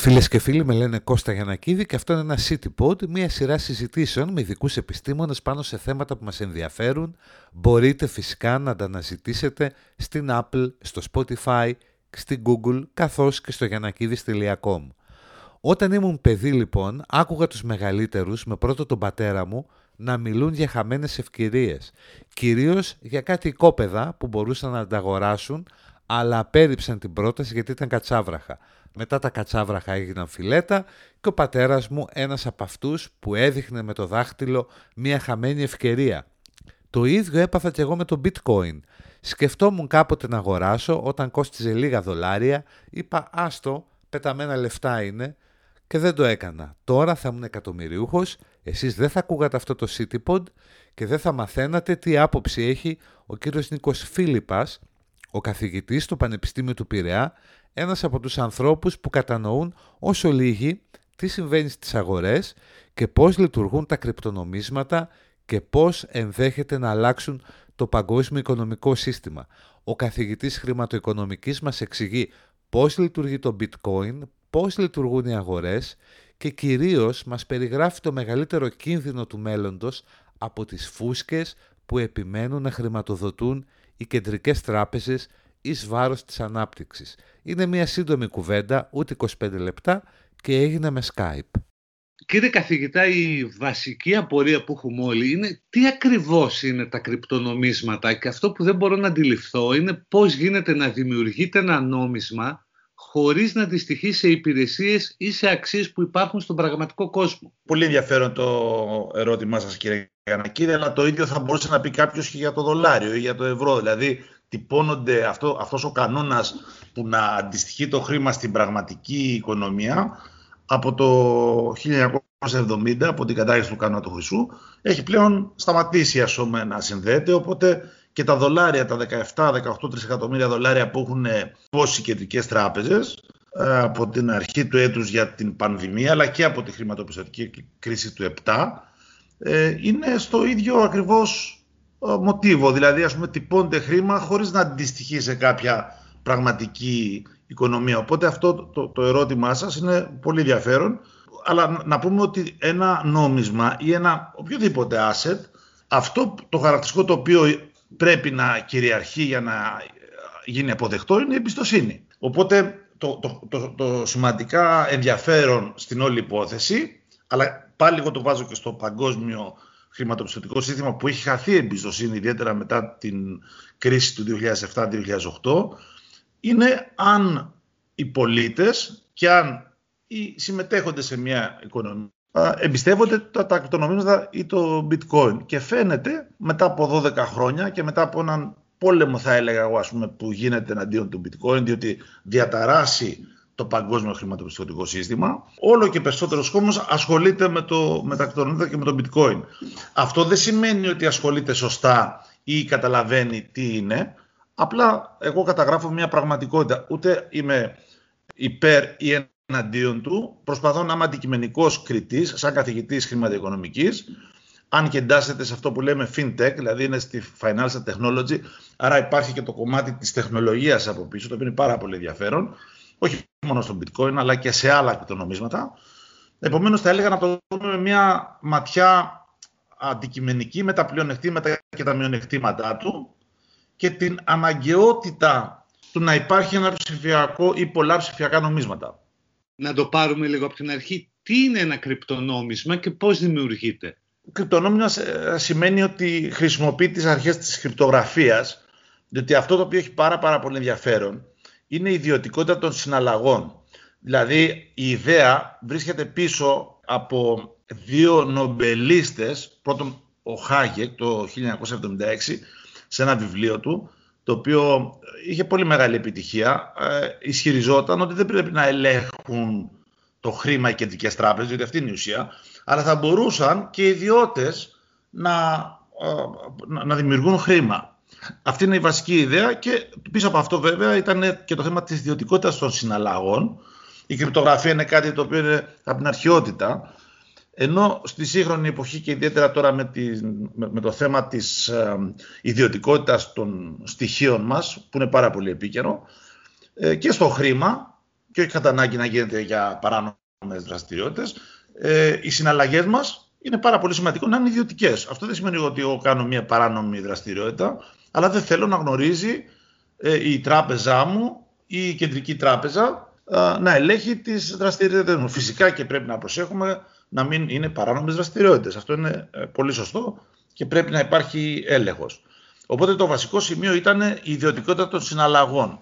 Φίλες και φίλοι, με λένε Κώστα Γιανακίδη και αυτό είναι ένα CityPod, μια σειρά συζητήσεων με ειδικούς επιστήμονες πάνω σε θέματα που μας ενδιαφέρουν. Μπορείτε φυσικά να τα αναζητήσετε στην Apple, στο Spotify, στην Google, καθώς και στο γιανακίδης.com. Όταν ήμουν παιδί λοιπόν, άκουγα τους μεγαλύτερους, με πρώτο τον πατέρα μου, να μιλούν για χαμένες ευκαιρίες. Κυρίως για κάτι οικόπεδα που μπορούσαν να τα αγοράσουν, αλλά απέρριψαν την πρόταση γιατί ήταν κατσάβραχα. Μετά τα κατσάβραχα έγιναν φιλέτα και ο πατέρας μου ένας από αυτούς που έδειχνε με το δάχτυλο μια χαμένη ευκαιρία. Το ίδιο έπαθα και εγώ με το bitcoin. Σκεφτόμουν κάποτε να αγοράσω όταν κόστιζε λίγα δολάρια, είπα άστο, πεταμένα λεφτά είναι και δεν το έκανα. Τώρα θα ήμουν εκατομμυριούχος, εσείς δεν θα ακούγατε αυτό το CityPod και δεν θα μαθαίνατε τι άποψη έχει ο κύριος Νίκος Φίλιππας, ο καθηγητής στο Πανεπιστήμιο του Πειραιά, ένας από τους ανθρώπους που κατανοούν όσο λίγοι τι συμβαίνει στις αγορές και πώς λειτουργούν τα κρυπτονομίσματα και πώς ενδέχεται να αλλάξουν το παγκόσμιο οικονομικό σύστημα. Ο καθηγητής χρηματοοικονομικής μας εξηγεί πώς λειτουργεί το bitcoin, πώς λειτουργούν οι αγορές και κυρίως μας περιγράφει το μεγαλύτερο κίνδυνο του μέλλοντος από τις φούσκες που επιμένουν να χρηματοδοτούν οι κεντρικές τράπεζες εις βάρος της ανάπτυξης. Είναι μια σύντομη κουβέντα, ούτε 25 λεπτά και έγινε με Skype. Κύριε καθηγητά, η βασική απορία που έχουμε όλοι είναι τι ακριβώς είναι τα κρυπτονομίσματα και αυτό που δεν μπορώ να αντιληφθώ είναι πώς γίνεται να δημιουργείται ένα νόμισμα χωρίς να αντιστοιχεί σε υπηρεσίες ή σε αξίες που υπάρχουν στον πραγματικό κόσμο. Πολύ ενδιαφέρον το ερώτημά σας κύριε Γιανακίδη, αλλά το ίδιο θα μπορούσε να πει κάποιος και για το δολάριο ή για το ευρώ. Δηλαδή τυπώνονται αυτό, αυτός ο κανόνας που να αντιστοιχεί το χρήμα στην πραγματική οικονομία από το 1970, από την κατάρριξη του κανόνα του Χρυσού, έχει πλέον σταματήσει ας πούμε, να συνδέεται, οπότε και τα δολάρια, τα 17-18 τρισεκατομμύρια δολάρια που έχουν πόσει οι κεντρικές τράπεζες ε, από την αρχή του έτους για την πανδημία, αλλά και από τη χρηματοπιστωτική κρίση του 7, ε, είναι στο ίδιο ακριβώς ε, μοτίβο, δηλαδή ας πούμε τυπώνται χρήμα χωρίς να αντιστοιχεί σε κάποια πραγματική οικονομία. Οπότε αυτό το, το ερώτημά σας είναι πολύ ενδιαφέρον. Αλλά να πούμε ότι ένα νόμισμα ή ένα οποιοδήποτε asset, αυτό το χαρακτηριστικό το οποίο πρέπει να κυριαρχεί για να γίνει αποδεκτό είναι η εμπιστοσύνη. Οπότε το, το, το, το σημαντικά ενδιαφέρον στην όλη υπόθεση, αλλά πάλι εγώ το βάζω και στο παγκόσμιο χρηματοπιστωτικό σύστημα που έχει χαθεί εμπιστοσύνη ιδιαίτερα μετά την κρίση του 2007-2008 είναι αν οι πολίτες και αν οι συμμετέχοντες σε μια οικονομία εμπιστεύονται τα, τα ή το bitcoin. Και φαίνεται μετά από 12 χρόνια και μετά από έναν πόλεμο θα έλεγα εγώ ας πούμε, που γίνεται εναντίον του bitcoin διότι διαταράσει το παγκόσμιο χρηματοπιστωτικό σύστημα. Όλο και περισσότερος κόσμος ασχολείται με, το, με τα και με το bitcoin. Αυτό δεν σημαίνει ότι ασχολείται σωστά ή καταλαβαίνει τι είναι. Απλά εγώ καταγράφω μια πραγματικότητα. Ούτε είμαι υπέρ ή εναντίον του. Προσπαθώ να είμαι αντικειμενικός κριτής, σαν καθηγητής χρηματοοικονομικής. Αν και εντάσσεται σε αυτό που λέμε fintech, δηλαδή είναι στη financial technology, άρα υπάρχει και το κομμάτι της τεχνολογίας από πίσω, το οποίο είναι πάρα πολύ ενδιαφέρον, όχι μόνο στο bitcoin, αλλά και σε άλλα κρυπτονομίσματα. Επομένως, θα έλεγα να το δούμε με μια ματιά αντικειμενική με τα πλεονεκτήματα και τα μειονεκτήματά του και την αναγκαιότητα του να υπάρχει ένα ψηφιακό ή πολλά ψηφιακά νομίσματα. Να το πάρουμε λίγο από την αρχή. Τι είναι ένα κρυπτονόμισμα και πώς δημιουργείται; Κρυπτονόμισμα σημαίνει ότι χρησιμοποιεί τις αρχές της κρυπτογραφίας, διότι αυτό το οποίο έχει πάρα, πάρα πολύ ενδιαφέρον είναι η ιδιωτικότητα των συναλλαγών. Δηλαδή η ιδέα βρίσκεται πίσω από δύο νομπελίστες, πρώτον ο Χάγεκ το 1976 σε ένα βιβλίο του, το οποίο είχε πολύ μεγάλη επιτυχία, ε, ισχυριζόταν ότι δεν πρέπει να ελέγχουν το χρήμα οι κεντρικές τράπεζες, γιατί αυτή είναι η ουσία, αλλά θα μπορούσαν και οι ιδιώτες να, ε, να δημιουργούν χρήμα. Αυτή είναι η βασική ιδέα και πίσω από αυτό βέβαια ήταν και το θέμα της ιδιωτικότητας των συναλλαγών. Η κρυπτογραφία είναι κάτι το οποίο είναι από την αρχαιότητα ενώ στη σύγχρονη εποχή και ιδιαίτερα τώρα με, τη, με, το θέμα της ε, ιδιωτικότητας των στοιχείων μας, που είναι πάρα πολύ επίκαιρο, ε, και στο χρήμα, και όχι κατά ανάγκη να γίνεται για παράνομες δραστηριότητες, ε, οι συναλλαγές μας είναι πάρα πολύ σημαντικό να είναι ιδιωτικές. Αυτό δεν σημαίνει ότι εγώ κάνω μια παράνομη δραστηριότητα, αλλά δεν θέλω να γνωρίζει ε, η τράπεζά μου ή η κεντρική τράπεζα ε, να ελέγχει τις δραστηριότητες μου. Φυσικά και πρέπει να προσέχουμε να μην είναι παράνομες δραστηριότητες. Αυτό είναι ε, πολύ σωστό και πρέπει να υπάρχει έλεγχος. Οπότε το βασικό σημείο ήταν η ιδιωτικότητα των συναλλαγών.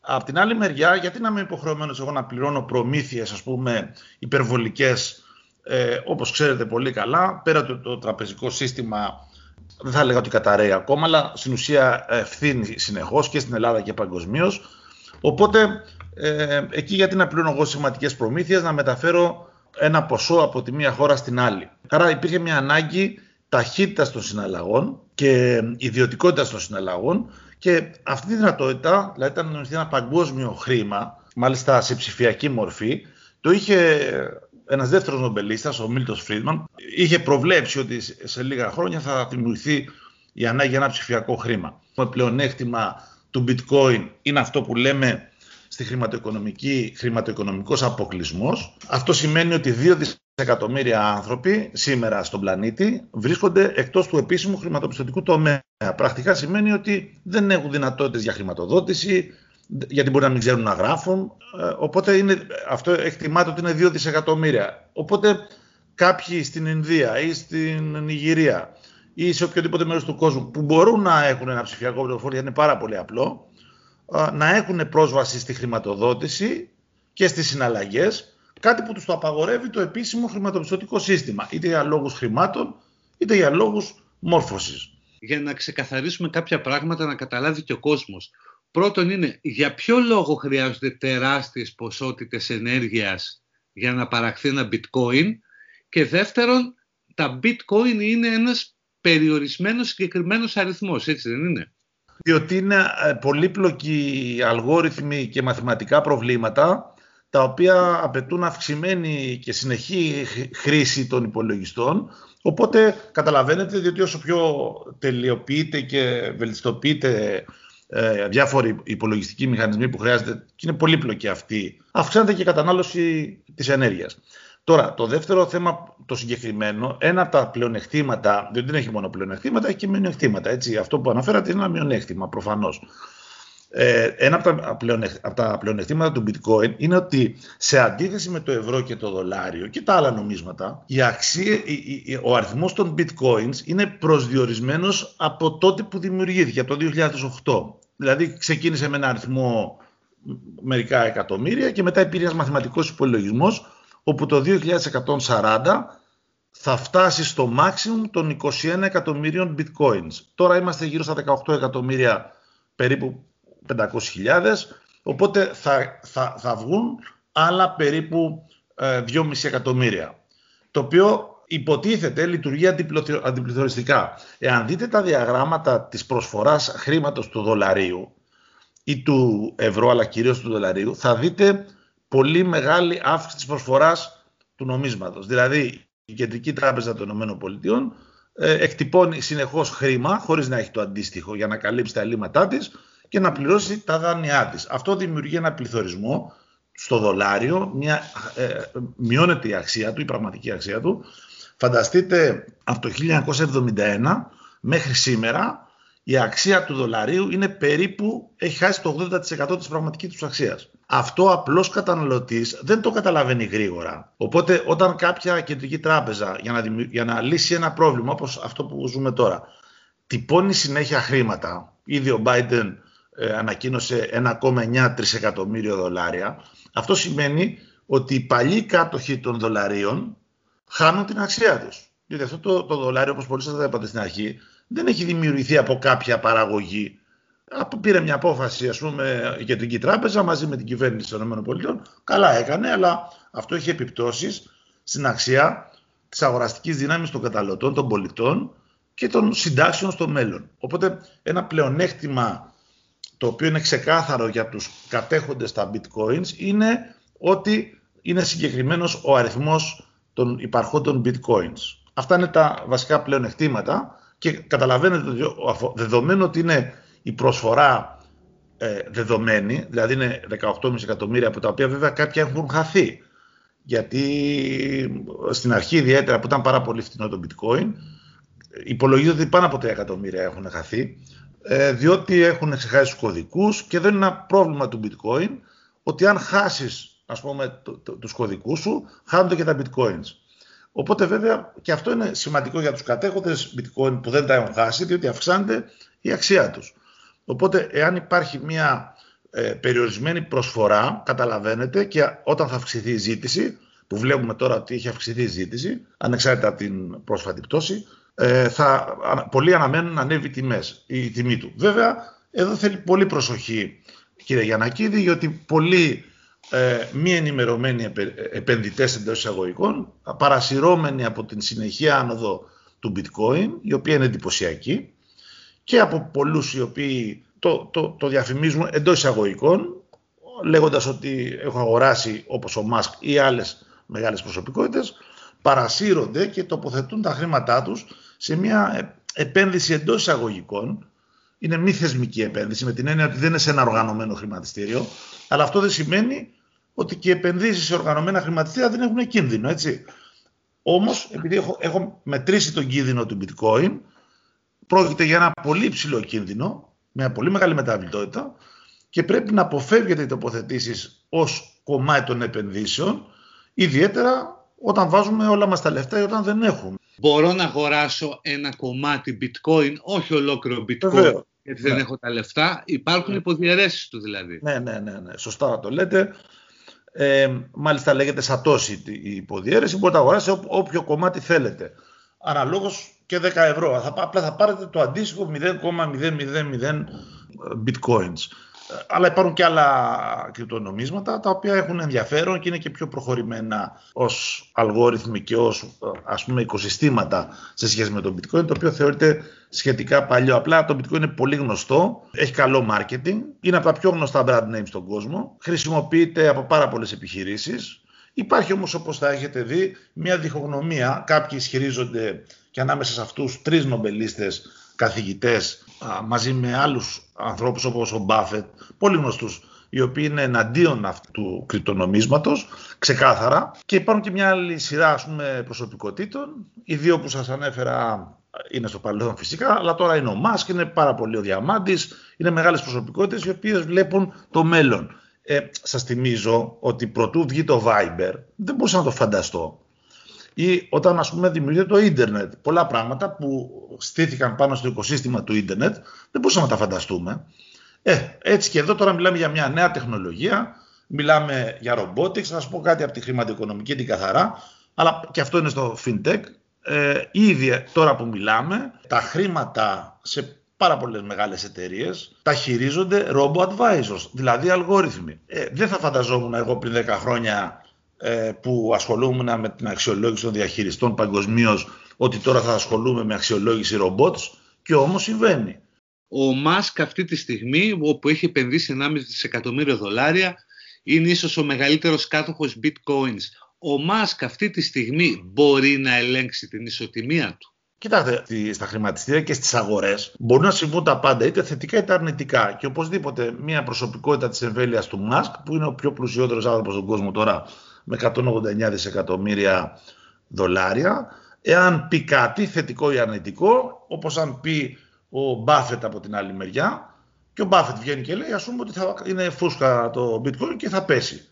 Απ' την άλλη μεριά, γιατί να είμαι υποχρεωμένος εγώ να πληρώνω προμήθειες, ας πούμε, υπερβολικές, ε, όπως ξέρετε πολύ καλά, πέρα το, το τραπεζικό σύστημα δεν θα έλεγα ότι καταραίει ακόμα, αλλά στην ουσία ευθύνει συνεχώς και στην Ελλάδα και παγκοσμίως. Οπότε, ε, εκεί γιατί να πληρώνω εγώ σημαντικέ προμήθειες, να μεταφέρω ένα ποσό από τη μία χώρα στην άλλη. Άρα υπήρχε μια ανάγκη ταχύτητας των συναλλαγών και ιδιωτικότητας των συναλλαγών και αυτή τη δυνατότητα, δηλαδή ήταν ένα παγκόσμιο χρήμα, μάλιστα σε ψηφιακή μορφή, το είχε ένας δεύτερος νομπελίστας, ο Μίλτος Φρίντμαν, είχε προβλέψει ότι σε λίγα χρόνια θα δημιουργηθεί η ανάγκη για ένα ψηφιακό χρήμα. Το πλεονέκτημα του bitcoin είναι αυτό που λέμε στη χρηματοοικονομική, χρηματοοικονομικός αποκλεισμός. Αυτό σημαίνει ότι 2 δισεκατομμύρια άνθρωποι σήμερα στον πλανήτη βρίσκονται εκτός του επίσημου χρηματοπιστωτικού τομέα. Πρακτικά σημαίνει ότι δεν έχουν δυνατότητες για χρηματοδότηση, γιατί μπορεί να μην ξέρουν να γράφουν. Ε, οπότε είναι, αυτό εκτιμάται ότι είναι 2 δισεκατομμύρια. Οπότε κάποιοι στην Ινδία ή στην Νιγηρία ή σε οποιοδήποτε μέρος του κόσμου που μπορούν να έχουν ένα ψηφιακό πρωτοφόριο, είναι πάρα πολύ απλό, να έχουν πρόσβαση στη χρηματοδότηση και στις συναλλαγές, κάτι που τους το απαγορεύει το επίσημο χρηματοπιστωτικό σύστημα, είτε για λόγους χρημάτων, είτε για λόγους μόρφωσης. Για να ξεκαθαρίσουμε κάποια πράγματα να καταλάβει και ο κόσμος. Πρώτον είναι για ποιο λόγο χρειάζονται τεράστιες ποσότητες ενέργειας για να παραχθεί ένα bitcoin; Και δεύτερον τα bitcoin είναι ένας περιορισμένος συγκεκριμένος αριθμός, έτσι δεν είναι; Διότι είναι ε, πολύπλοκοι αλγόριθμοι και μαθηματικά προβλήματα τα οποία απαιτούν αυξημένη και συνεχή χρήση των υπολογιστών. Οπότε καταλαβαίνετε, διότι όσο πιο τελειοποιείται και βελτιστοποιείται ε, διάφοροι υπολογιστικοί μηχανισμοί που χρειάζεται και είναι πολύπλοκοι αυτοί, αυξάνεται και η κατανάλωση της ενέργειας. Τώρα, το δεύτερο θέμα, το συγκεκριμένο, ένα από τα πλεονεκτήματα, δεν έχει μόνο πλεονεκτήματα, έχει και μειονεκτήματα. Έτσι. Αυτό που αναφέρατε είναι ένα μειονέκτημα, προφανώς. Ε, ένα από τα, από τα πλεονεκτήματα του bitcoin είναι ότι σε αντίθεση με το ευρώ και το δολάριο και τα άλλα νομίσματα, η αξία, ο αριθμός των bitcoins είναι προσδιορισμένος από τότε που δημιουργήθηκε, από το 2008. Δηλαδή ξεκίνησε με ένα αριθμό μερικά εκατομμύρια και μετά υπήρχε ένας μαθηματικός υπολογισμός όπου το 2140 θα φτάσει στο maximum των 21 εκατομμύριων bitcoins. Τώρα είμαστε γύρω στα 18 εκατομμύρια, περίπου 500.000, οπότε θα, θα, θα βγουν άλλα περίπου 2,5 ε, εκατομμύρια. Το οποίο υποτίθεται λειτουργεί αντιπληθωριστικά. Εάν δείτε τα διαγράμματα της προσφοράς χρήματος του δολαρίου ή του ευρώ, αλλά κυρίως του δολαρίου, θα δείτε πολύ μεγάλη αύξηση της προσφοράς του νομίσματος. Δηλαδή, η Κεντρική Τράπεζα των ΗΠΑ ε, εκτυπώνει συνεχώς χρήμα, χωρίς να έχει το αντίστοιχο, για να καλύψει τα ελλείμματά της και να πληρώσει τα δάνειά της. Αυτό δημιουργεί ένα πληθωρισμό στο δολάριο, μια, ε, μειώνεται η αξία του, η πραγματική αξία του. Φανταστείτε, από το 1971 μέχρι σήμερα, η αξία του δολαρίου είναι περίπου, έχει χάσει το 80% της πραγματικής τους αξίας αυτό απλός καταναλωτής δεν το καταλαβαίνει γρήγορα. Οπότε όταν κάποια κεντρική τράπεζα για να, για να λύσει ένα πρόβλημα όπως αυτό που ζούμε τώρα τυπώνει συνέχεια χρήματα, ήδη ο Biden ε, ανακοίνωσε 1,9 τρισεκατομμύριο δολάρια, αυτό σημαίνει ότι οι παλιοί κάτοχοι των δολαρίων χάνουν την αξία τους. Γιατί αυτό το, το δολάριο, όπως πολύ σας είπατε στην αρχή, δεν έχει δημιουργηθεί από κάποια παραγωγή πήρε μια απόφαση ας πούμε, η Κεντρική Τράπεζα μαζί με την κυβέρνηση των ΗΠΑ. Καλά έκανε, αλλά αυτό έχει επιπτώσεις στην αξία της αγοραστικής δύναμης των καταναλωτών, των πολιτών και των συντάξεων στο μέλλον. Οπότε ένα πλεονέκτημα το οποίο είναι ξεκάθαρο για τους κατέχοντες τα bitcoins είναι ότι είναι συγκεκριμένος ο αριθμός των υπαρχόντων bitcoins. Αυτά είναι τα βασικά πλεονεκτήματα και καταλαβαίνετε ότι δεδομένου ότι είναι η προσφορά ε, δεδομένη, δηλαδή είναι 18,5 εκατομμύρια από τα οποία βέβαια κάποια έχουν χαθεί. Γιατί στην αρχή ιδιαίτερα που ήταν πάρα πολύ φθηνό το bitcoin, υπολογίζεται ότι πάνω από 3 εκατομμύρια έχουν χαθεί, ε, διότι έχουν ξεχάσει τους κωδικούς και δεν είναι ένα πρόβλημα του bitcoin ότι αν χάσεις ας πούμε το, το, τους κωδικούς σου, χάνονται και τα bitcoins. Οπότε βέβαια και αυτό είναι σημαντικό για τους κατέχοντες bitcoin που δεν τα έχουν χάσει, διότι αυξάνεται η αξία τους. Οπότε εάν υπάρχει μια ε, περιορισμένη προσφορά, καταλαβαίνετε, και όταν θα αυξηθεί η ζήτηση, που βλέπουμε τώρα ότι έχει αυξηθεί η ζήτηση, ανεξάρτητα από την πρόσφατη πτώση, ε, θα, πολλοί αναμένουν να ανέβει τιμές, η τιμή του. Βέβαια, εδώ θέλει πολύ προσοχή, κύριε Γιανακίδη, γιατί πολλοί ε, μη ενημερωμένοι επενδυτές εντός εισαγωγικών, παρασυρώμενοι από την συνεχεία άνοδο του bitcoin, η οποία είναι εντυπωσιακή, και από πολλούς οι οποίοι το, το, το διαφημίζουν εντός εισαγωγικών, λέγοντας ότι έχω αγοράσει όπως ο Μάσκ ή άλλες μεγάλες προσωπικότητες, παρασύρονται και τοποθετούν τα χρήματά τους σε μια επένδυση εντός εισαγωγικών. Είναι μη θεσμική επένδυση, με την έννοια ότι δεν είναι σε ένα οργανωμένο χρηματιστήριο, αλλά αυτό δεν σημαίνει ότι και οι επενδύσεις σε οργανωμένα χρηματιστήρια δεν έχουν κίνδυνο, έτσι. Όμως, επειδή έχω, έχω μετρήσει τον κίνδυνο του bitcoin, πρόκειται για ένα πολύ υψηλό κίνδυνο, μια πολύ μεγάλη μεταβλητότητα και πρέπει να αποφεύγετε οι τοποθετήσεις ως κομμάτι των επενδύσεων, ιδιαίτερα όταν βάζουμε όλα μας τα λεφτά ή όταν δεν έχουμε. Μπορώ να αγοράσω ένα κομμάτι bitcoin, όχι ολόκληρο bitcoin, γιατί δεν ναι. έχω τα λεφτά. Υπάρχουν ναι. υποδιαιρέσεις του δηλαδή. Ναι, ναι, ναι, ναι. Σωστά το λέτε. Ε, μάλιστα λέγεται σατώση η υποδιέρεση. Μπορείτε να αγοράσετε όποιο κομμάτι θέλετε. Αναλόγως και 10 ευρώ. Θα, απλά θα πάρετε το αντίστοιχο 0,000 bitcoins. Αλλά υπάρχουν και άλλα κρυπτονομίσματα τα οποία έχουν ενδιαφέρον και είναι και πιο προχωρημένα ως αλγόριθμοι και ως ας πούμε οικοσυστήματα σε σχέση με το bitcoin το οποίο θεωρείται σχετικά παλιό. Απλά το bitcoin είναι πολύ γνωστό, έχει καλό marketing, είναι από τα πιο γνωστά brand names στον κόσμο, χρησιμοποιείται από πάρα πολλές επιχειρήσεις. Υπάρχει όμως όπως θα έχετε δει μια διχογνωμία, κάποιοι ισχυρίζονται και ανάμεσα σε αυτούς τρεις νομπελίστες καθηγητές μαζί με άλλους ανθρώπους όπως ο Μπάφετ, πολύ γνωστούς, οι οποίοι είναι εναντίον αυτού του κρυπτονομίσματος, ξεκάθαρα. Και υπάρχουν και μια άλλη σειρά ας πούμε, προσωπικότητων. Οι δύο που σας ανέφερα είναι στο παρελθόν φυσικά, αλλά τώρα είναι ο Μάσκ, είναι πάρα πολύ ο Διαμάντης, είναι μεγάλες προσωπικότητες οι οποίες βλέπουν το μέλλον. Ε, σας θυμίζω ότι πρωτού βγει το Viber, δεν μπορούσα να το φανταστώ ή όταν ας πούμε δημιουργείται το ίντερνετ. Πολλά πράγματα που στήθηκαν πάνω στο οικοσύστημα του ίντερνετ δεν μπορούσαμε να τα φανταστούμε. Ε, έτσι και εδώ τώρα μιλάμε για μια νέα τεχνολογία, μιλάμε για robotics, θα σας πω κάτι από τη χρηματοοικονομική την καθαρά, αλλά και αυτό είναι στο fintech. Ε, ήδη τώρα που μιλάμε, τα χρήματα σε πάρα πολλές μεγάλες εταιρείες τα χειρίζονται robo-advisors, δηλαδή αλγόριθμοι. Ε, δεν θα φανταζόμουν εγώ πριν 10 χρόνια ε, που ασχολούμαι με την αξιολόγηση των διαχειριστών παγκοσμίως ότι τώρα θα ασχολούμαι με αξιολόγηση ρομπότς και όμως συμβαίνει. Ο Μάσκ αυτή τη στιγμή όπου έχει επενδύσει 1,5 δισεκατομμύριο δολάρια είναι ίσως ο μεγαλύτερος κάτοχος bitcoins. Ο Μάσκ αυτή τη στιγμή μπορεί να ελέγξει την ισοτιμία του; Κοιτάξτε, στα χρηματιστήρια και στις αγορές μπορούν να συμβούν τα πάντα, είτε θετικά είτε αρνητικά. Και οπωσδήποτε μια προσωπικότητα της εμβέλειας του Μάσκ, που είναι ο πιο πλουσιότερος άνθρωπος στον κόσμο τώρα, με 189 δισεκατομμύρια δολάρια. Εάν πει κάτι θετικό ή αρνητικό, όπως αν πει ο Μπάφετ από την άλλη μεριά, και ο Μπάφετ βγαίνει και λέει, ας πούμε ότι θα είναι φούσκα το bitcoin και θα πέσει.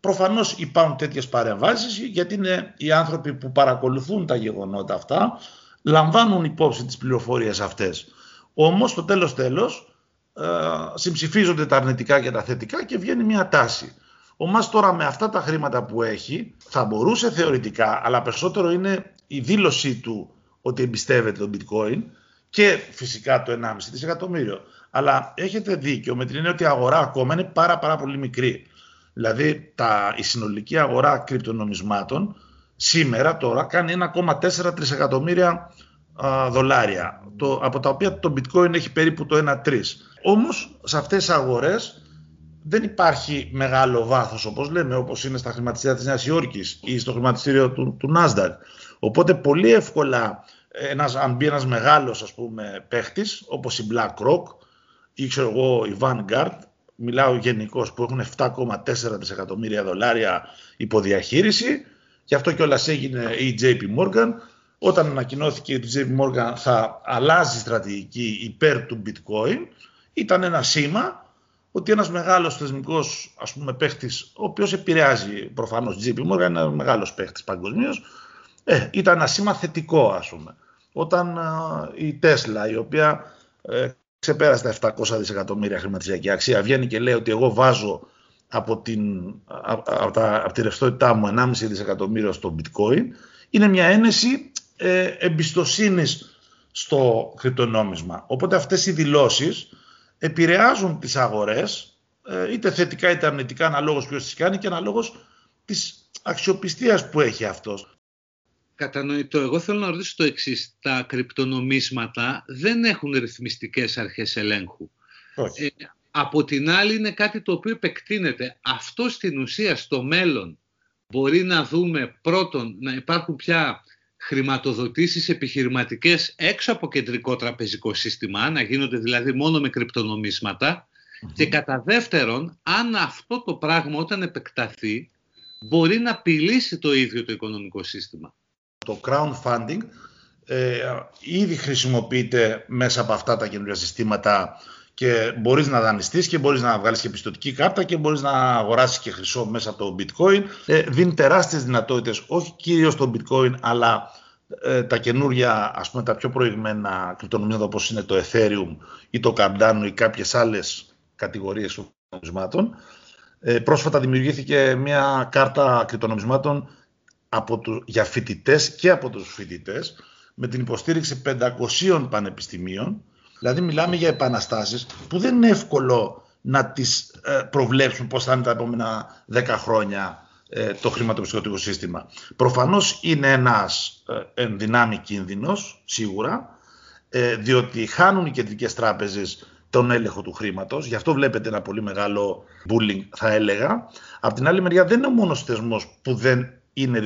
Προφανώς υπάρχουν τέτοιες παρεμβάσεις, γιατί είναι οι άνθρωποι που παρακολουθούν τα γεγονότα αυτά, λαμβάνουν υπόψη τις πληροφορίες αυτές. Όμως, το τέλος τέλος, ε, συμψηφίζονται τα αρνητικά και τα θετικά και βγαίνει μια τάση. Ο Μάς τώρα με αυτά τα χρήματα που έχει θα μπορούσε θεωρητικά, αλλά περισσότερο είναι η δήλωσή του ότι εμπιστεύεται τον bitcoin και φυσικά το 1,5 δισεκατομμύριο. Αλλά έχετε δίκιο με την έννοια ότι η αγορά ακόμα είναι πάρα, πάρα πολύ μικρή. Δηλαδή τα, η συνολική αγορά κρυπτονομισμάτων σήμερα τώρα κάνει 1,4 τρισεκατομμύρια δολάρια, το, από τα οποία το bitcoin έχει περίπου το 1,3. Όμως σε αυτές τις αγορές δεν υπάρχει μεγάλο βάθος όπως λέμε όπως είναι στα χρηματιστήρια της Νέας Υόρκης ή στο χρηματιστήριο του, του Nasdaq. Οπότε πολύ εύκολα ένας, αν μπει ένας μεγάλος ας πούμε παίχτης όπως η BlackRock ή ξέρω εγώ η Vanguard, μιλάω γενικώς που έχουν 7,4 δισεκατομμύρια δολάρια υποδιαχείριση. Γι' αυτό κιόλας έγινε η JP Morgan. Όταν ανακοινώθηκε ότι η JP Morgan θα αλλάζει στρατηγική υπέρ του bitcoin, ήταν ένα σήμα ότι ένας μεγάλος θεσμικός ας πούμε παίχτης, ο οποίος επηρεάζει προφανώς JP Morgan, είναι ένα μεγάλος παίχτης παγκοσμίως, ε, ήταν ένα σήμα θετικό ας πούμε. Όταν ε, η Tesla, η οποία ε, ξεπέρασε τα 700 δισεκατομμύρια χρηματιστική αξία, βγαίνει και λέει ότι εγώ βάζω από, την, από, τα, από τη ρευστότητά μου 1,5 δισεκατομμύριο στο bitcoin, είναι μια ένεση ε, εμπιστοσύνης στο κρυπτονόμισμα. Οπότε αυτές οι δηλώσεις επηρεάζουν τις αγορές, ε, είτε θετικά είτε αρνητικά, αναλόγως ποιος τις κάνει και αναλόγως της αξιοπιστίας που έχει αυτός. Κατανοητό. Εγώ θέλω να ρωτήσω το εξής. Τα κρυπτονομίσματα δεν έχουν ρυθμιστικές αρχές ελέγχου. Όχι. Ε, από την άλλη είναι κάτι το οποίο επεκτείνεται. Αυτό στην ουσία στο μέλλον μπορεί να δούμε πρώτον να υπάρχουν πια χρηματοδοτήσεις επιχειρηματικές έξω από κεντρικό τραπεζικό σύστημα, να γίνονται δηλαδή μόνο με κρυπτονομίσματα και κατά δεύτερον, αν αυτό το πράγμα όταν επεκταθεί μπορεί να απειλήσει το ίδιο το οικονομικό σύστημα. Το crowdfunding ε, ήδη χρησιμοποιείται μέσα από αυτά τα καινούργια συστήματα και μπορείς να δανειστείς και μπορείς να βγάλεις και πιστοτική κάρτα και μπορείς να αγοράσεις και χρυσό μέσα από το bitcoin. Ε, δίνει τεράστιες δυνατότητες, όχι κυρίως το bitcoin, αλλά ε, τα καινούργια, ας πούμε τα πιο προηγμένα κρυπτονομίσματα όπως είναι το ethereum ή το cardano ή κάποιες άλλες κατηγορίες κρυπτονομισμάτων. Ε, πρόσφατα δημιουργήθηκε μια κάρτα κρυπτονομισμάτων από του, για φοιτητές και από τους φοιτητές με την υποστήριξη 500 πανεπιστημίων Δηλαδή μιλάμε για επαναστάσεις που δεν είναι εύκολο να τις ε, προβλέψουν πώς θα είναι τα επόμενα 10 χρόνια ε, το χρηματοπιστωτικό σύστημα. Προφανώς είναι ένας ε, ενδυνάμει κίνδυνος, σίγουρα, διότι χάνουν οι κεντρικές τράπεζες τον έλεγχο του χρήματος. Γι' αυτό βλέπετε ένα πολύ μεγάλο bullying, θα έλεγα. Απ' την άλλη μεριά δεν είναι ο μόνος θεσμός που δεν είναι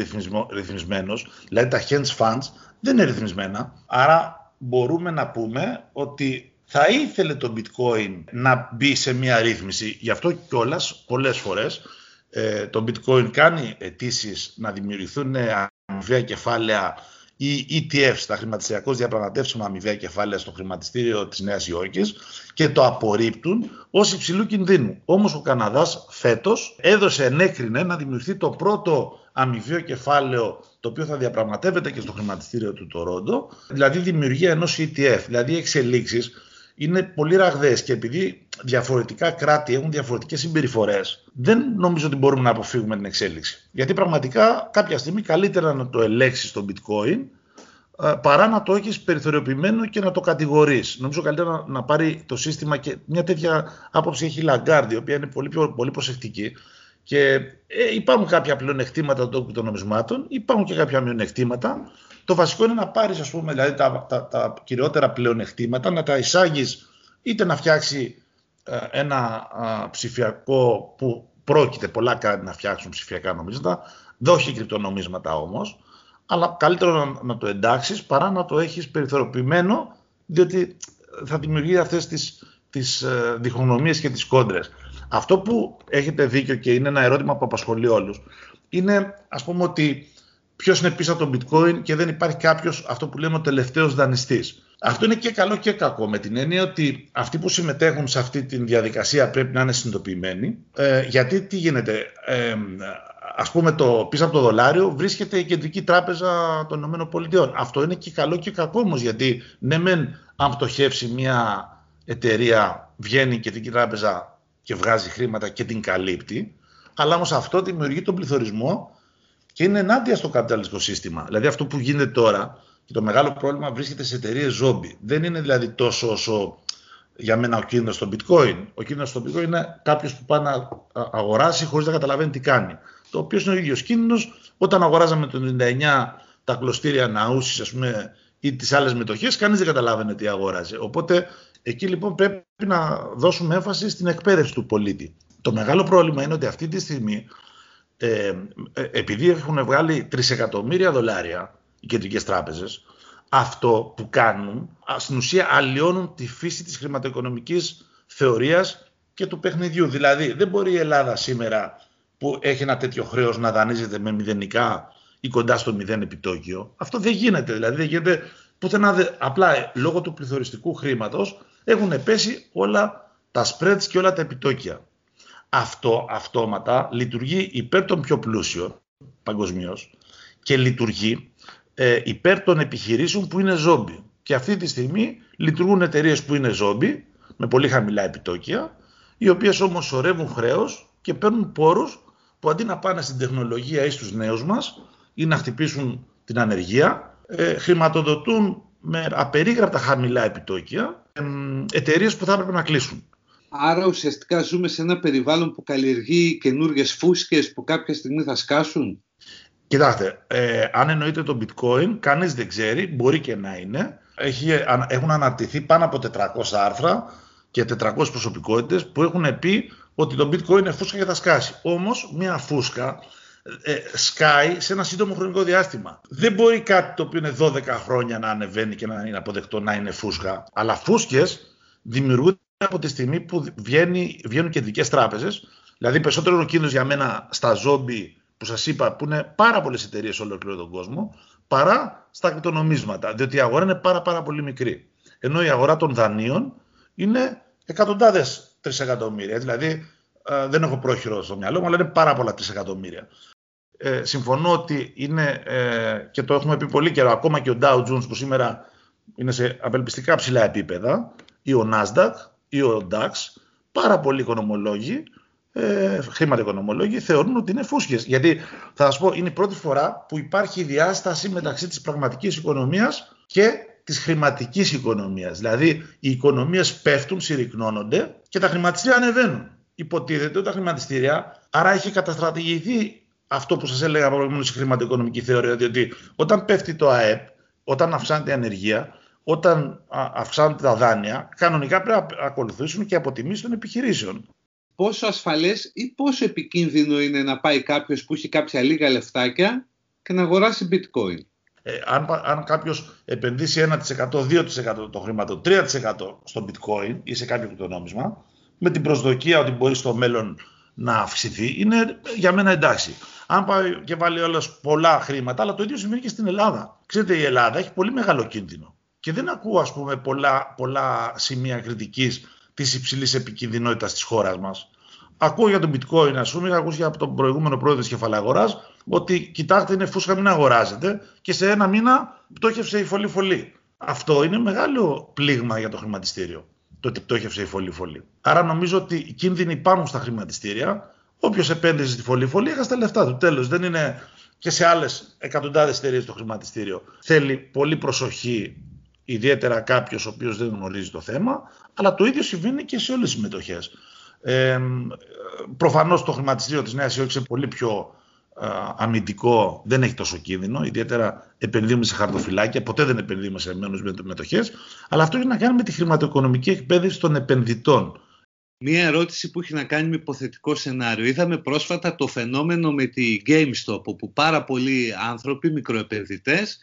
ρυθμισμένος. Δηλαδή τα hedge funds δεν είναι ρυθμισμένα. Άρα μπορούμε να πούμε ότι θα ήθελε το bitcoin να μπει σε μια ρύθμιση. Γι' αυτό κιόλας πολλές φορές ε, το bitcoin κάνει αιτήσεις να δημιουργηθούν αμοιβαία κεφάλαια ή ETFs, τα χρηματιστηριακώς διαπραγματεύσιμα αμοιβαία κεφάλαια στο χρηματιστήριο της Νέας Υόρκης και το απορρίπτουν ως υψηλού κινδύνου. Όμως ο Καναδάς φέτος έδωσε, ενέκρινε να δημιουργηθεί το πρώτο αμοιβαίο κεφάλαιο το οποίο θα διαπραγματεύεται και στο χρηματιστήριο του Τορόντο, δηλαδή δημιουργία ενός ETF, δηλαδή οι εξελίξεις είναι πολύ ραγδαίες και επειδή διαφορετικά κράτη έχουν διαφορετικές συμπεριφορές, δεν νομίζω ότι μπορούμε να αποφύγουμε την εξέλιξη. Γιατί πραγματικά κάποια στιγμή καλύτερα να το ελέγξεις το bitcoin ε, παρά να το έχεις περιθωριοποιημένο και να το κατηγορείς. Νομίζω καλύτερα να, πάρει το σύστημα και μια τέτοια άποψη έχει η Λαγκάρντι, η οποία είναι πολύ, πολύ προσεκτική και ε, υπάρχουν κάποια πλεονεκτήματα των νομισμάτων, υπάρχουν και κάποια μειονεκτήματα. Το βασικό είναι να πάρεις, ας πούμε, δηλαδή τα, τα, τα κυριότερα πλεονεκτήματα, να τα εισάγεις είτε να φτιάξει ε, ένα ψηφιακό που πρόκειται πολλά κράτη να φτιάξουν ψηφιακά νομίσματα, δόχει κρυπτονομίσματα όμως, αλλά καλύτερο να, να το εντάξεις παρά να το έχεις περιθωριοποιημένο, διότι θα δημιουργεί αυτές τις τις, ε, διχογνωμίες και τις κόντρες. Αυτό που έχετε δίκιο και είναι ένα ερώτημα που απασχολεί όλους είναι ας πούμε ότι ποιος είναι πίσω από το bitcoin και δεν υπάρχει κάποιος αυτό που λέμε ο τελευταίος δανειστής. Αυτό είναι και καλό και κακό με την έννοια ότι αυτοί που συμμετέχουν σε αυτή τη διαδικασία πρέπει να είναι συνειδητοποιημένοι. Ε, γιατί τι γίνεται, ε, ας πούμε το, πίσω από το δολάριο βρίσκεται η κεντρική τράπεζα των ΗΠΑ. Αυτό είναι και καλό και κακό όμως γιατί ναι μεν αν πτωχεύσει μια εταιρεία βγαίνει η κεντρική τράπεζα και βγάζει χρήματα και την καλύπτει, αλλά όμως αυτό δημιουργεί τον πληθωρισμό και είναι ενάντια στο καπιταλιστικό σύστημα. Δηλαδή αυτό που γίνεται τώρα και το μεγάλο πρόβλημα βρίσκεται σε εταιρείες ζόμπι. Δεν είναι δηλαδή τόσο όσο για μένα ο κίνδυνος στο bitcoin. Ο κίνδυνος στο bitcoin είναι κάποιος που πάει να αγοράσει χωρίς να καταλαβαίνει τι κάνει. Το οποίος είναι ο ίδιος κίνδυνος όταν αγοράζαμε το 99 τα κλωστήρια ναούσης, ας πούμε, ή τις άλλες μετοχές, κανείς δεν καταλάβαινε τι αγόραζε. Οπότε Εκεί λοιπόν πρέπει να δώσουμε έμφαση στην εκπαίδευση του πολίτη. Το μεγάλο πρόβλημα είναι ότι αυτή τη στιγμή, ε, ε επειδή έχουν βγάλει τρισεκατομμύρια δολάρια οι κεντρικές τράπεζες, αυτό που κάνουν στην ουσία αλλοιώνουν τη φύση της χρηματοοικονομικής θεωρίας και του παιχνιδιού. Δηλαδή δεν μπορεί η Ελλάδα σήμερα που έχει ένα τέτοιο χρέος να δανείζεται με μηδενικά ή κοντά στο μηδέν επιτόκιο. Αυτό δεν γίνεται. Δηλαδή δεν γίνεται πουθενά. Απλά λόγω του πληθωριστικού χρήματος έχουν πέσει όλα τα spreads και όλα τα επιτόκια. Αυτό αυτόματα λειτουργεί υπέρ των πιο πλούσιων παγκοσμίως και λειτουργεί ε, υπέρ των επιχειρήσεων που είναι ζόμπι. Και αυτή τη στιγμή λειτουργούν εταιρείες που είναι ζόμπι, με πολύ χαμηλά επιτόκια, οι οποίες όμως σωρεύουν χρέος και παίρνουν πόρους που αντί να πάνε στην τεχνολογία ή στους νέους μας ή να χτυπήσουν την ανεργία, ε, χρηματοδοτούν με απερίγραπτα χαμηλά επιτόκια ε, εταιρείες που θα έπρεπε να κλείσουν. Άρα ουσιαστικά ζούμε σε ένα περιβάλλον που καλλιεργεί καινούργιε φούσκες που κάποια στιγμή θα σκάσουν. Κοιτάξτε, ε, αν εννοείται το bitcoin, κανείς δεν ξέρει, μπορεί και να είναι. Έχει, έχουν αναρτηθεί πάνω από 400 άρθρα και 400 προσωπικότητες που έχουν πει ότι το bitcoin είναι φούσκα και θα σκάσει. Όμως, μια φούσκα ε, σκάει σε ένα σύντομο χρονικό διάστημα. Δεν μπορεί κάτι το οποίο είναι 12 χρόνια να ανεβαίνει και να είναι αποδεκτό να είναι φούσκα. Αλλά φούσκες δημιουργούνται από τη στιγμή που βγαίνει, βγαίνουν κεντρικέ τράπεζες. Δηλαδή, περισσότερο ο κίνδυνος για μένα στα ζόμπι που σας είπα, που είναι πάρα πολλές εταιρείες σε ολόκληρο τον κόσμο, παρά στα κρυπτονομίσματα. Διότι η αγορά είναι πάρα, πάρα πολύ μικρή. Ενώ η αγορά των δανείων είναι εκατοντάδες τρισεκατομμύρια. Δηλαδή, ε, δεν έχω πρόχειρο στο μυαλό μου, αλλά είναι πάρα πολλά τρισεκατομμύρια. Ε, συμφωνώ ότι είναι, ε, και το έχουμε πει πολύ καιρό, ακόμα και ο Dow Jones που σήμερα είναι σε απελπιστικά ψηλά επίπεδα, ή ο Nasdaq, ή ο DAX, πάρα πολλοί οικονομολόγοι, ε, χρήματα οικονομολόγοι, θεωρούν ότι είναι φούσκες. Γιατί θα σας πω, είναι η πρώτη φορά που υπάρχει διάσταση μεταξύ της πραγματικής οικονομίας και της χρηματικής οικονομίας. Δηλαδή, οι οικονομίες πέφτουν, συρρυκνώνονται και τα χρηματιστήρια ανεβαίνουν. Υποτίθεται ότι τα χρηματιστήρια, άρα έχει καταστρατηγηθεί αυτό που σας έλεγα προηγουμένως η χρηματοοικονομική θεωρία, διότι όταν πέφτει το ΑΕΠ, όταν αυξάνεται η ανεργία, όταν αυξάνονται τα δάνεια, κανονικά πρέπει να ακολουθήσουν και αποτιμήσεις των επιχειρήσεων. Πόσο ασφαλές ή πόσο επικίνδυνο είναι να πάει κάποιος που έχει κάποια λίγα λεφτάκια και να αγοράσει bitcoin; Ε, αν, αν κάποιος επενδύσει 1%, 2% το χρήμα, 3% στο bitcoin ή σε κάποιο κρυπτονόμισμα, με την προσδοκία ότι μπορεί στο μέλλον να αυξηθεί, είναι για μένα εντάξει. Αν πάει και βάλει όλο πολλά χρήματα, αλλά το ίδιο συμβαίνει και στην Ελλάδα. Ξέρετε, η Ελλάδα έχει πολύ μεγάλο κίνδυνο και δεν ακούω ας πούμε πολλά, πολλά σημεία κριτικής της υψηλής επικινδυνότητας της χώρας μας. Ακούω για τον bitcoin, ας πούμε, είχα ακούσει από τον προηγούμενο πρόεδρο της κεφαλαγοράς ότι κοιτάξτε είναι φούσκα μην αγοράζετε και σε ένα μήνα πτώχευσε η φωλή φωλή. Αυτό είναι μεγάλο πλήγμα για το χρηματιστήριο, το ότι πτώχευσε η φωλή φωλή. Άρα νομίζω ότι οι κίνδυνοι υπάρχουν στα χρηματιστήρια. Όποιος επένδυσε στη φωλή φωλή έχασε τα λεφτά του. Τέλος, δεν είναι και σε άλλες εκατοντάδες εταιρείες το χρηματιστήριο. Θέλει πολύ προσοχή ιδιαίτερα κάποιος ο οποίος δεν γνωρίζει το θέμα, αλλά το ίδιο συμβαίνει και σε όλες τις μετοχές. Ε, προφανώς το χρηματιστήριο της Νέας Υόρκης είναι πολύ πιο ε, αμυντικό, δεν έχει τόσο κίνδυνο, ιδιαίτερα επενδύουμε σε χαρτοφυλάκια, ποτέ δεν επενδύουμε σε μένους μετοχές, αλλά αυτό έχει να κάνει με τη χρηματοοικονομική εκπαίδευση των επενδυτών. Μία ερώτηση που έχει να κάνει με υποθετικό σενάριο. Είδαμε πρόσφατα το φαινόμενο με τη GameStop, όπου πάρα πολλοί άνθρωποι, μικροεπενδυτές,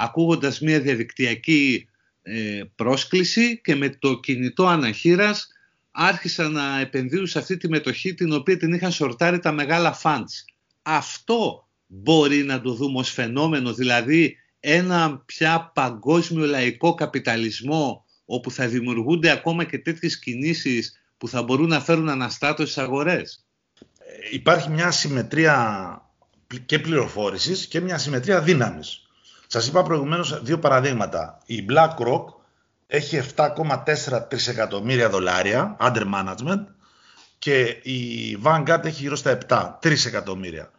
ακούγοντας μια διαδικτυακή ε, πρόσκληση και με το κινητό αναχείρας άρχισαν να επενδύουν σε αυτή τη μετοχή την οποία την είχαν σορτάρει τα μεγάλα funds. Αυτό μπορεί να το δούμε ως φαινόμενο, δηλαδή ένα πια παγκόσμιο λαϊκό καπιταλισμό όπου θα δημιουργούνται ακόμα και τέτοιες κινήσεις που θα μπορούν να φέρουν αναστάτωση στις αγορές. Ε, υπάρχει μια συμμετρία και πληροφόρησης και μια συμμετρία δύναμης. Σας είπα προηγουμένως δύο παραδείγματα. Η BlackRock έχει 7,4 τρισεκατομμύρια δολάρια under management και η Vanguard έχει γύρω στα 7, 3 εκατομμύρια.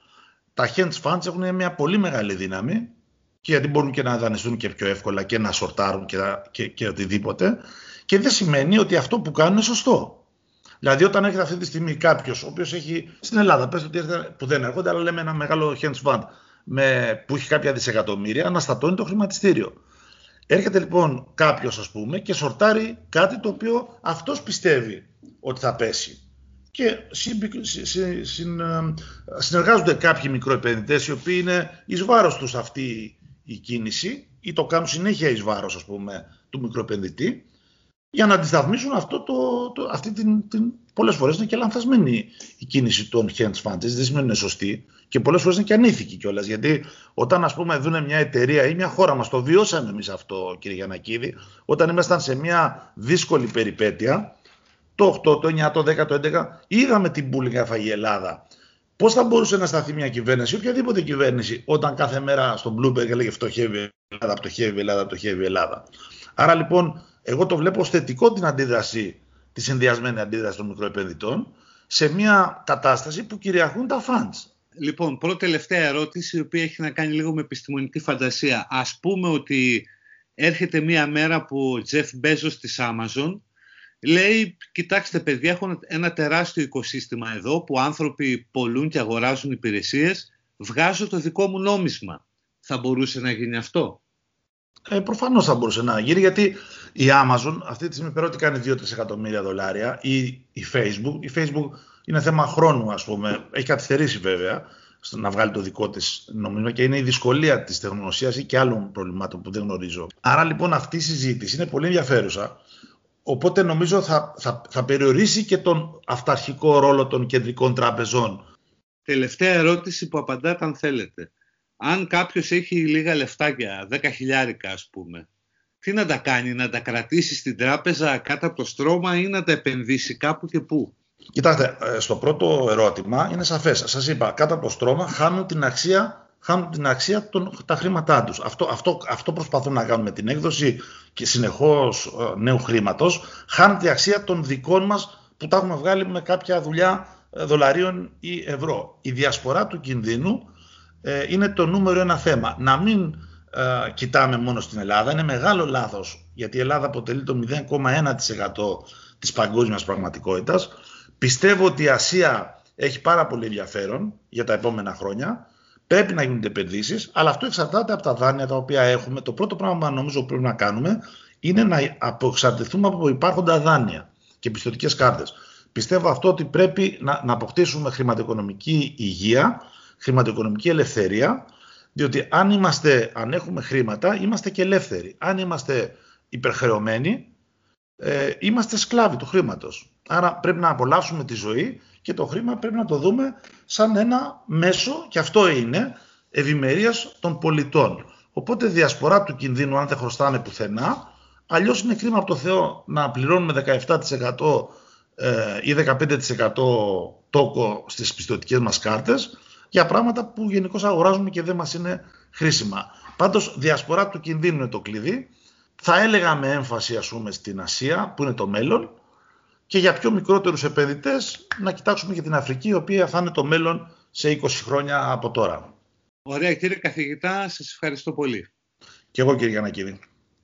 Τα hedge funds έχουν μια πολύ μεγάλη δύναμη και γιατί μπορούν και να δανειστούν και πιο εύκολα και να σορτάρουν και, και, και οτιδήποτε και δεν σημαίνει ότι αυτό που κάνουν είναι σωστό. Δηλαδή, όταν έρχεται αυτή τη στιγμή κάποιος, ο οποίος έχει στην Ελλάδα, πες ότι έρχεται, που δεν έρχονται, αλλά λέμε ένα μεγάλο hedge fund, με, που έχει κάποια δισεκατομμύρια αναστατώνει το χρηματιστήριο. Έρχεται λοιπόν κάποιος, ας πούμε, και σορτάρει κάτι το οποίο αυτός πιστεύει ότι θα πέσει. Και συνεργάζονται κάποιοι μικροεπενδυτές οι οποίοι είναι εις βάρος τους αυτή η κίνηση ή το κάνουν συνέχεια εις βάρος, ας πούμε, του μικροεπενδυτή. για να αντισταθμίσουν αυτό το, το, αυτή την, την πολλές φορές είναι και λανθασμένη η κίνηση των hedge funds, δεν σημαίνει είναι σωστή και πολλές φορές είναι και ανήθικη κιόλας, γιατί όταν ας πούμε δουν μια εταιρεία ή μια χώρα μας, το βιώσαμε εμείς αυτό κύριε Γιανακίδη, όταν ήμασταν σε μια δύσκολη περιπέτεια, το 8, το 9, το 10, το 11, είδαμε την πουλικά φαγή η Ελλάδα. Πώς θα μπορούσε να σταθεί μια κυβέρνηση, οποιαδήποτε κυβέρνηση, όταν κάθε μέρα στον Bloomberg έλεγε φτωχεύει η Ελλάδα, πτωχεύει η Ελλάδα, πτωχεύει η Ελλάδα. Άρα λοιπόν, εγώ το βλέπω ως θετικό την αντίδραση, τη συνδυασμένη αντίδραση των μικροεπενδυτών, σε μια κατάσταση που κυριαρχούν τα funds. Λοιπόν, πρώτη τελευταία ερώτηση, η οποία έχει να κάνει λίγο με επιστημονική φαντασία. Ας πούμε ότι έρχεται μία μέρα που ο Τζεφ Μπέζος της Amazon λέει, κοιτάξτε παιδιά, έχω ένα τεράστιο οικοσύστημα εδώ που άνθρωποι πολλούν και αγοράζουν υπηρεσίες, βγάζω το δικό μου νόμισμα. Θα μπορούσε να γίνει αυτό; Ε, προφανώς θα μπορούσε να γίνει γιατί η Amazon αυτή τη στιγμή ότι κάνει 2-3 εκατομμύρια δολάρια ή η Facebook. Η Facebook είναι θέμα χρόνου ας πούμε. Έχει καθυστερήσει βέβαια στο να βγάλει το δικό της νόμισμα και είναι η δυσκολία της τεχνογνωσίας ή και άλλων προβλημάτων που δεν γνωρίζω. Άρα λοιπόν αυτή η συζήτηση είναι πολύ ενδιαφέρουσα Οπότε νομίζω θα, θα, θα περιορίσει και τον αυταρχικό ρόλο των κεντρικών τραπεζών. Τελευταία ερώτηση που απαντάτε αν θέλετε. Αν κάποιος έχει λίγα λεφτάκια, 10 χιλιάρικα ας πούμε, τι να τα κάνει, να τα κρατήσει στην τράπεζα κάτω από το στρώμα ή να τα επενδύσει κάπου και πού; Κοιτάξτε, ε, στο πρώτο ερώτημα είναι σαφές. Σας είπα, κάτω από το στρώμα χάνουν την αξία χάνουν την αξία των, τα χρήματά τους. Αυτό, αυτό, αυτό προσπαθούν να κάνουν με την έκδοση και συνεχώς ε, νέου χρήματος. Χάνουν την αξία των δικών μας που τα έχουμε βγάλει με κάποια δουλειά ε, δολαρίων ή ευρώ. Η διασπορά του κινδύνου ε, είναι το νούμερο ένα θέμα. Να μην ε, κοιτάμε μόνο στην Ελλάδα, είναι μεγάλο λάθος, γιατί η Ελλάδα αποτελεί το 0,1% της παγκόσμιας πραγματικότητας. Πιστεύω ότι η Ασία έχει πάρα πολύ ενδιαφέρον για τα επόμενα χρόνια Πρέπει να γίνονται επενδύσεις, αλλά αυτό εξαρτάται από τα δάνεια τα οποία έχουμε. Το πρώτο πράγμα που νομίζω πρέπει να κάνουμε είναι να αποξαρτηθούμε από υπάρχοντα δάνεια και πιστοτικές κάρτες. Πιστεύω αυτό ότι πρέπει να, να αποκτήσουμε χρηματοοικονομική υγεία, χρηματοοικονομική ελευθερία, διότι αν, είμαστε, αν έχουμε χρήματα, είμαστε και ελεύθεροι. Αν είμαστε υπερχρεωμένοι, ε, είμαστε σκλάβοι του χρήματος. Άρα πρέπει να απολαύσουμε τη ζωή και το χρήμα πρέπει να το δούμε σαν ένα μέσο, και αυτό είναι, ευημερίας των πολιτών. Οπότε διασπορά του κινδύνου, αν δεν χρωστάμε πουθενά, αλλιώς είναι κρίμα από το Θεό να πληρώνουμε 17% ε, ή 15% τόκο στις πιστοτικές μας κάρτες για πράγματα που γενικώς αγοράζουμε και δεν μας είναι χρήσιμα. Πάντως, διασπορά του κινδύνου είναι το κλειδί. Θα έλεγα με έμφαση, ας πούμε, στην Ασία, που είναι το μέλλον, και για πιο μικρότερους επενδυτές να κοιτάξουμε και την Αφρική, η οποία θα είναι το μέλλον σε 20 χρόνια από τώρα. Ωραία κύριε καθηγητά, σας ευχαριστώ πολύ. Και εγώ κύριε Γιανακίδη.